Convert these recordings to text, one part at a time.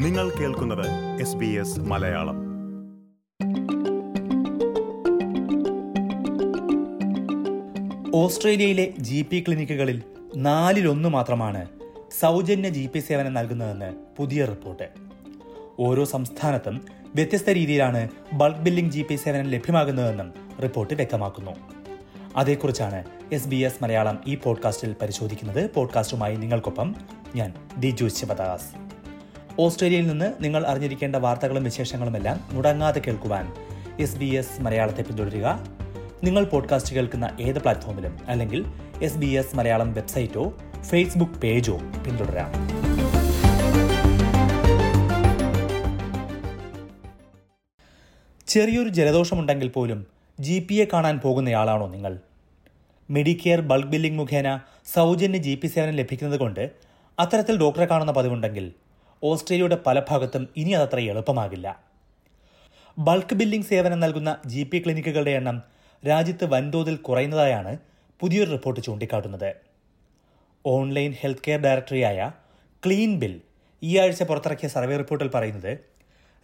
നിങ്ങൾ കേൾക്കുന്നത് S B S Malayalam. ഓസ്ട്രേലിയയിലെ ജി പി ക്ലിനിക്കുകളിൽ നാലിലൊന്ന് മാത്രമാണ് സൗജന്യ ജി പി സേവനം നൽകുന്നതെന്ന് പുതിയ റിപ്പോർട്ട്. ഓരോ സംസ്ഥാനത്തും വ്യത്യസ്ത രീതിയിലാണ് ബൾക്ക് ബില്ലിംഗ് ജി പി സേവനം ലഭ്യമാകുന്നതെന്നും റിപ്പോർട്ട് വ്യക്തമാക്കുന്നു. അതേക്കുറിച്ചാണ് എസ് ബി എസ് മലയാളം ഈ പോഡ്കാസ്റ്റിൽ പരിശോധിക്കുന്നത്. പോഡ്കാസ്റ്റുമായി നിങ്ങൾക്കൊപ്പം ഞാൻ ദിജു ശിവദാസ്. ഓസ്ട്രേലിയയിൽ നിന്ന് നിങ്ങൾ അറിഞ്ഞിരിക്കേണ്ട വാർത്തകളും വിശേഷങ്ങളുമെല്ലാം മുടങ്ങാതെ കേൾക്കുവാൻ എസ് ബി എസ് മലയാളത്തെ പിന്തുടരുക. നിങ്ങൾ പോഡ്കാസ്റ്റ് കേൾക്കുന്ന ഏത് പ്ലാറ്റ്ഫോമിലും അല്ലെങ്കിൽ എസ് ബി എസ് മലയാളം വെബ്സൈറ്റോ ഫേസ്ബുക്ക് പേജോ പിന്തുടരാം. ചെറിയൊരു ജലദോഷമുണ്ടെങ്കിൽ പോലും ജി പി എ കാണാൻ പോകുന്നയാളാണോ നിങ്ങൾ? മെഡിക്കെയർ ബൾക്ക് ബില്ലിംഗ് മുഖേന സൗജന്യ ജി പി സേവനം ലഭിക്കുന്നത് കൊണ്ട് അത്തരത്തിൽ ഡോക്ടറെ കാണുന്ന പതിവുണ്ടെങ്കിൽ ഓസ്ട്രേലിയയുടെ പല ഭാഗത്തും ഇനി അതത്ര എളുപ്പമാകില്ല. ബൾക്ക് ബില്ലിംഗ് സേവനം നൽകുന്ന ജി പി ക്ലിനിക്കുകളുടെ എണ്ണം രാജ്യത്ത് വൻതോതിൽ കുറയുന്നതായാണ് പുതിയൊരു റിപ്പോർട്ട് ചൂണ്ടിക്കാട്ടുന്നത്. ഓൺലൈൻ ഹെൽത്ത് കെയർ ഡയറക്ടറിയായ ക്ലീൻ ബിൽ ഈ ആഴ്ച പുറത്തിറക്കിയ സർവേ റിപ്പോർട്ടിൽ പറയുന്നത്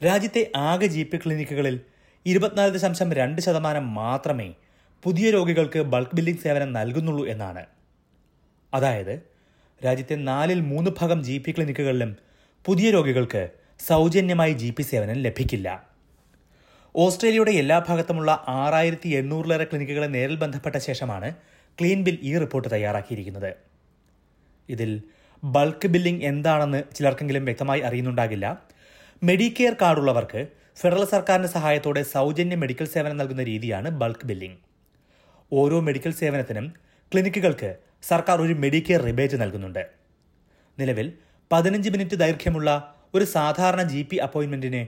രാജ്യത്തെ ആകെ ജി പി ക്ലിനിക്കുകളിൽ ഇരുപത്തിനാല് ദശാംശം രണ്ട് ശതമാനം മാത്രമേ പുതിയ രോഗികൾക്ക് ബൾക്ക് ബില്ലിംഗ് സേവനം നൽകുന്നുള്ളൂ എന്നാണ്. അതായത് രാജ്യത്തെ നാലിൽ മൂന്ന് ഭാഗം ജി പി ക്ലിനിക്കുകളിലും പുതിയ രോഗികൾക്ക് സൗജന്യമായി ജി പി സേവനം ലഭിക്കില്ല. ഓസ്ട്രേലിയയുടെ എല്ലാ ഭാഗത്തുമുള്ള ആറായിരത്തി എണ്ണൂറിലേറെ ക്ലിനിക്കുകളെ നേരിൽ ബന്ധപ്പെട്ട ശേഷമാണ് ക്ലീൻ ബിൽ ഈ റിപ്പോർട്ട് തയ്യാറാക്കിയിരിക്കുന്നത്. ഇതിൽ ബൾക്ക് ബില്ലിംഗ് എന്താണെന്ന് ചിലർക്കെങ്കിലും വ്യക്തമായി അറിയുന്നുണ്ടാകില്ല. മെഡിക്കെയർ കാർഡുള്ളവർക്ക് ഫെഡറൽ സർക്കാരിന്റെ സഹായത്തോടെ സൗജന്യ മെഡിക്കൽ സേവനം നൽകുന്ന രീതിയാണ് ബൾക്ക് ബില്ലിംഗ്. ഓരോ മെഡിക്കൽ സേവനത്തിനും ക്ലിനിക്കുകൾക്ക് സർക്കാർ ഒരു മെഡിക്കെയർ റിബേറ്റ് നൽകുന്നുണ്ട്. നിലവിൽ പതിനഞ്ച് മിനിറ്റ് ദൈർഘ്യമുള്ള ഒരു സാധാരണ ജി പി അപ്പോയിന്റ്മെന്റിന്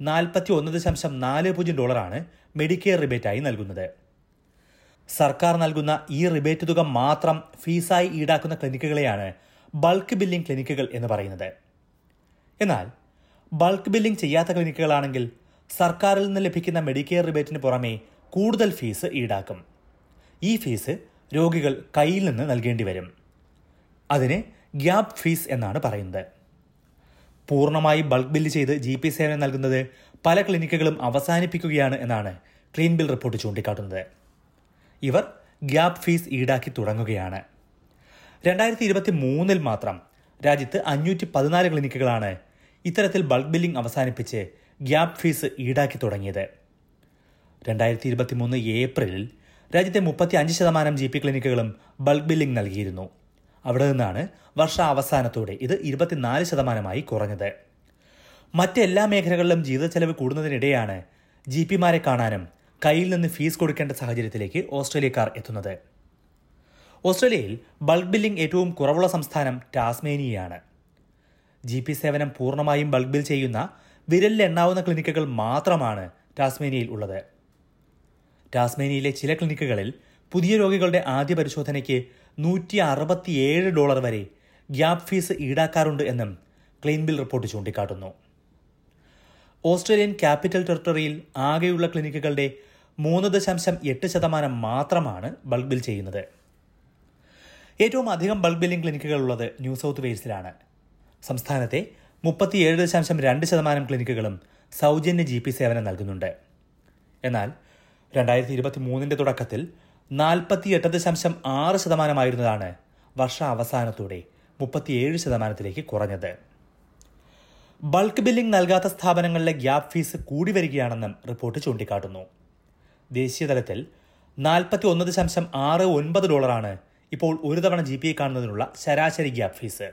നാൽപ്പത്തി ഒന്ന് ദശാംശം നാല് പൂജ്യം ഡോളറാണ് മെഡിക്കെയർ റിബേറ്റായി നൽകുന്നത്. സർക്കാർ നൽകുന്ന ഈ റിബേറ്റ് തുക മാത്രം ഫീസായി ഈടാക്കുന്ന ക്ലിനിക്കുകളെയാണ് ബൾക്ക് ബില്ലിംഗ് ക്ലിനിക്കുകൾ എന്ന് പറയുന്നത്. എന്നാൽ ബൾക്ക് ബില്ലിംഗ് ചെയ്യാത്ത ക്ലിനിക്കുകളാണെങ്കിൽ സർക്കാരിൽ നിന്ന് ലഭിക്കുന്ന മെഡിക്കെയർ റിബേറ്റിന് പുറമെ കൂടുതൽ ഫീസ് ഈടാക്കും. ഈ ഫീസ് രോഗികൾ കയ്യിൽ നിന്ന് നൽകേണ്ടി വരും. അതിന് ഗ്യാപ് ഫീസ് എന്നാണ് പറയുന്നത്. പൂർണമായി ബൾക്ക് ബില്ല് ചെയ്ത് ജി പി സേവനം നൽകുന്നത് പല ക്ലിനിക്കുകളും അവസാനിപ്പിക്കുകയാണ് എന്നാണ് ക്ലീൻ ബിൽ റിപ്പോർട്ട് ചൂണ്ടിക്കാട്ടുന്നത്. ഇവർ ഗ്യാപ് ഫീസ് ഈടാക്കി തുടങ്ങുകയാണ്. രണ്ടായിരത്തി ഇരുപത്തി മൂന്നിൽ മാത്രം രാജ്യത്ത് അഞ്ഞൂറ്റി പതിനാല് ക്ലിനിക്കുകളാണ് ഇത്തരത്തിൽ ബൾക്ക് ബില്ലിംഗ് അവസാനിപ്പിച്ച് ഗ്യാപ് ഫീസ് ഈടാക്കി തുടങ്ങിയത്. രണ്ടായിരത്തി ഇരുപത്തി മൂന്ന് ഏപ്രിലിൽ രാജ്യത്തെ മുപ്പത്തി അഞ്ച് ശതമാനം ജി പി ക്ലിനിക്കുകളും ബൾക്ക് ബില്ലിംഗ് നൽകിയിരുന്നു. അവിടെ നിന്നാണ് വർഷ അവസാനത്തോടെ ഇത് ഇരുപത്തിനാല് ശതമാനമായി കുറഞ്ഞത്. മറ്റെല്ലാ മേഖലകളിലും ജീവിത ചെലവ് കൂടുന്നതിനിടെയാണ് ജി പിമാരെ കാണാനും കയ്യിൽ നിന്ന് ഫീസ് കൊടുക്കേണ്ട സാഹചര്യത്തിലേക്ക് ഓസ്ട്രേലിയക്കാർ എത്തുന്നത്. ഓസ്ട്രേലിയയിൽ ബൾക്ക് ബില്ലിംഗ് ഏറ്റവും കുറവുള്ള സംസ്ഥാനം ടാസ്മേനിയയാണ്. ജി പി സേവനം പൂർണമായും ബൾക്ക് ബിൽ ചെയ്യുന്ന വിരലിലെണ്ണാവുന്ന ക്ലിനിക്കുകൾ മാത്രമാണ് ടാസ്മേനിയയിൽ ഉള്ളത്. ടാസ്മേനിയയിലെ ചില ക്ലിനിക്കുകളിൽ പുതിയ രോഗികളുടെ ആദ്യ പരിശോധനയ്ക്ക് നൂറ്റി അറുപത്തിയേഴ് ഡോളർ വരെ ഗ്യാപ് ഫീസ് ഈടാക്കാറുണ്ട് എന്നും ക്ലീൻ ബിൽ റിപ്പോർട്ട് ചൂണ്ടിക്കാട്ടുന്നു. ഓസ്ട്രേലിയൻ ക്യാപിറ്റൽ ടെറിട്ടറിയിൽ ആകെയുള്ള ക്ലിനിക്കുകളുടെ മൂന്ന് ദശാംശം എട്ട് ശതമാനം മാത്രമാണ് ബൾക്ക് ബിൽ ചെയ്യുന്നത്. ഏറ്റവും അധികം ബൾക്ക് ബില്ലിംഗ് ക്ലിനിക്കുകൾ ഉള്ളത് ന്യൂ സൗത്ത് വെയിൽസിലാണ്. സംസ്ഥാനത്തെ മുപ്പത്തിയേഴ് ദശാംശം രണ്ട് ശതമാനം ക്ലിനിക്കുകളും സൗജന്യ ജി പി സേവനം നൽകുന്നുണ്ട്. എന്നാൽ രണ്ടായിരത്തി ഇരുപത്തി മൂന്നിന്റെ തുടക്കത്തിൽ നാൽപ്പത്തിയെട്ട് ദശാംശം ആറ് ശതമാനമായിരുന്നതാണ് വർഷ അവസാനത്തോടെ മുപ്പത്തിയേഴ് ശതമാനത്തിലേക്ക് കുറഞ്ഞത്. ബൾക്ക് ബില്ലിംഗ് നൽകാത്ത സ്ഥാപനങ്ങളിലെ ഗ്യാപ് ഫീസ് കൂടി വരികയാണെന്നും റിപ്പോർട്ട് ചൂണ്ടിക്കാട്ടുന്നു. ദേശീയതലത്തിൽ നാൽപ്പത്തി ഒന്ന് ദശാംശം ആറ് ഒൻപത് ഡോളറാണ് ഇപ്പോൾ ഒരു തവണ ജി പി ഐ കാണുന്നതിനുള്ള ശരാശരി ഗ്യാപ് ഫീസ്.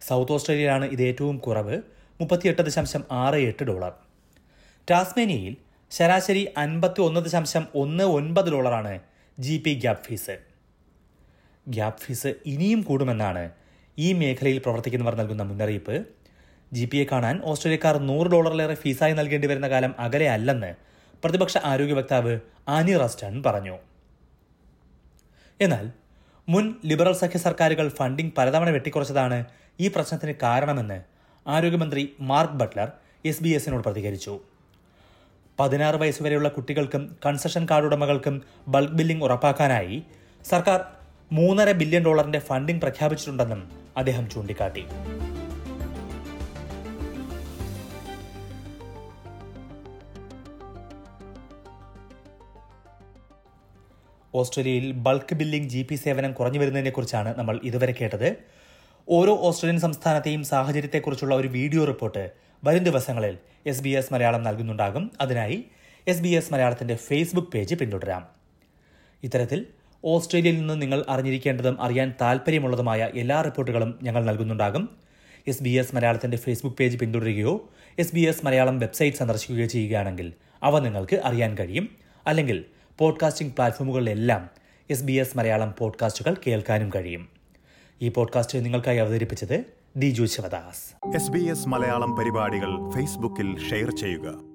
സൗത്ത് ഓസ്ട്രേലിയയിലാണ് ഇത് ഏറ്റവും കുറവ് മുപ്പത്തിയെട്ട് ദശാംശം ആറ് എട്ട് ഡോളർ. ടാസ്മേനിയയിൽ ശരാശരി അൻപത്തി ഒന്ന് ദശാംശം ഒന്ന് ഒൻപത് ഡോളറാണ് G P gap fees gap fees ഇനിയും കൂടുമെന്നാണ് ഈ മേഖലയിൽ പ്രവർത്തിക്കുന്നവർ നൽകുന്ന മുന്നറിയിപ്പ്. ജി പി എ കാണാൻ ഓസ്ട്രേലിയക്കാർ നൂറ് ഡോളറിലേറെ ഫീസായി നൽകേണ്ടി വരുന്ന കാലം അകലെ അല്ലെന്ന് പ്രതിപക്ഷ ആരോഗ്യ വക്താവ് ആനി റസ്റ്റൺ പറഞ്ഞു. എന്നാൽ മുൻ ലിബറൽ സഖ്യ സർക്കാരുകൾ ഫണ്ടിംഗ് പലതവണ വെട്ടിക്കുറച്ചതാണ് ഈ പ്രശ്നത്തിന് കാരണമെന്ന് ആരോഗ്യമന്ത്രി മാർക്ക് ബട്ട്ലർ എസ് ബി എസിനോട് പ്രതികരിച്ചു. പതിനാറ് വയസ്സുവരെയുള്ള കുട്ടികൾക്കും കൺസഷൻ കാർഡ് ഉടമകൾക്കും ബൾക്ക് ബില്ലിംഗ് ഉറപ്പാക്കാനായി സർക്കാർ മൂന്നര ബില്യൺ ഡോളറിന്റെ ഫണ്ടിംഗ് പ്രഖ്യാപിച്ചിട്ടുണ്ടെന്നും അദ്ദേഹം ചൂണ്ടിക്കാട്ടി. ഓസ്ട്രേലിയയിൽ ബൾക്ക് ബില്ലിംഗ് ജി പി സേവനം കുറഞ്ഞു വരുന്നതിനെക്കുറിച്ചാണ് നമ്മൾ ഇതുവരെ കേട്ടത്. ഓരോ ഓസ്ട്രേലിയൻ സംസ്ഥാനത്തെയും സാഹചര്യത്തെക്കുറിച്ചുള്ള ഒരു വീഡിയോ റിപ്പോർട്ട് വരും ദിവസങ്ങളിൽ എസ് ബി എസ് മലയാളം നൽകുന്നുണ്ടാകും. അതിനായി എസ് ബി എസ് മലയാളത്തിന്റെ ഫേസ്ബുക്ക് പേജ് പിന്തുടരാം. ഇത്തരത്തിൽ ഓസ്ട്രേലിയയിൽ നിന്ന് നിങ്ങൾ അറിഞ്ഞിരിക്കേണ്ടതും അറിയാൻ താല്പര്യമുള്ളതുമായ എല്ലാ റിപ്പോർട്ടുകളും ഞങ്ങൾ നൽകുന്നുണ്ടാകും. എസ് ബി എസ് മലയാളത്തിന്റെ Facebook page പിന്തുടരുകയോ S B S Malayalam website സന്ദർശിക്കുകയോ ചെയ്യുകയാണെങ്കിൽ അവ നിങ്ങൾക്ക് അറിയാൻ കഴിയും. അല്ലെങ്കിൽ പോഡ്കാസ്റ്റിംഗ് പ്ലാറ്റ്ഫോമുകളിലെല്ലാം എസ് ബി എസ് മലയാളം പോഡ്കാസ്റ്റുകൾ കേൾക്കാനും കഴിയും. ഈ പോഡ്കാസ്റ്റ് നിങ്ങൾക്കായി അവതരിപ്പിച്ചത് Diju Sivadas. S B S Malayalam പരിപാടികൾ ഫേസ്ബുക്കിൽ ഷെയർ ചെയ്യുക.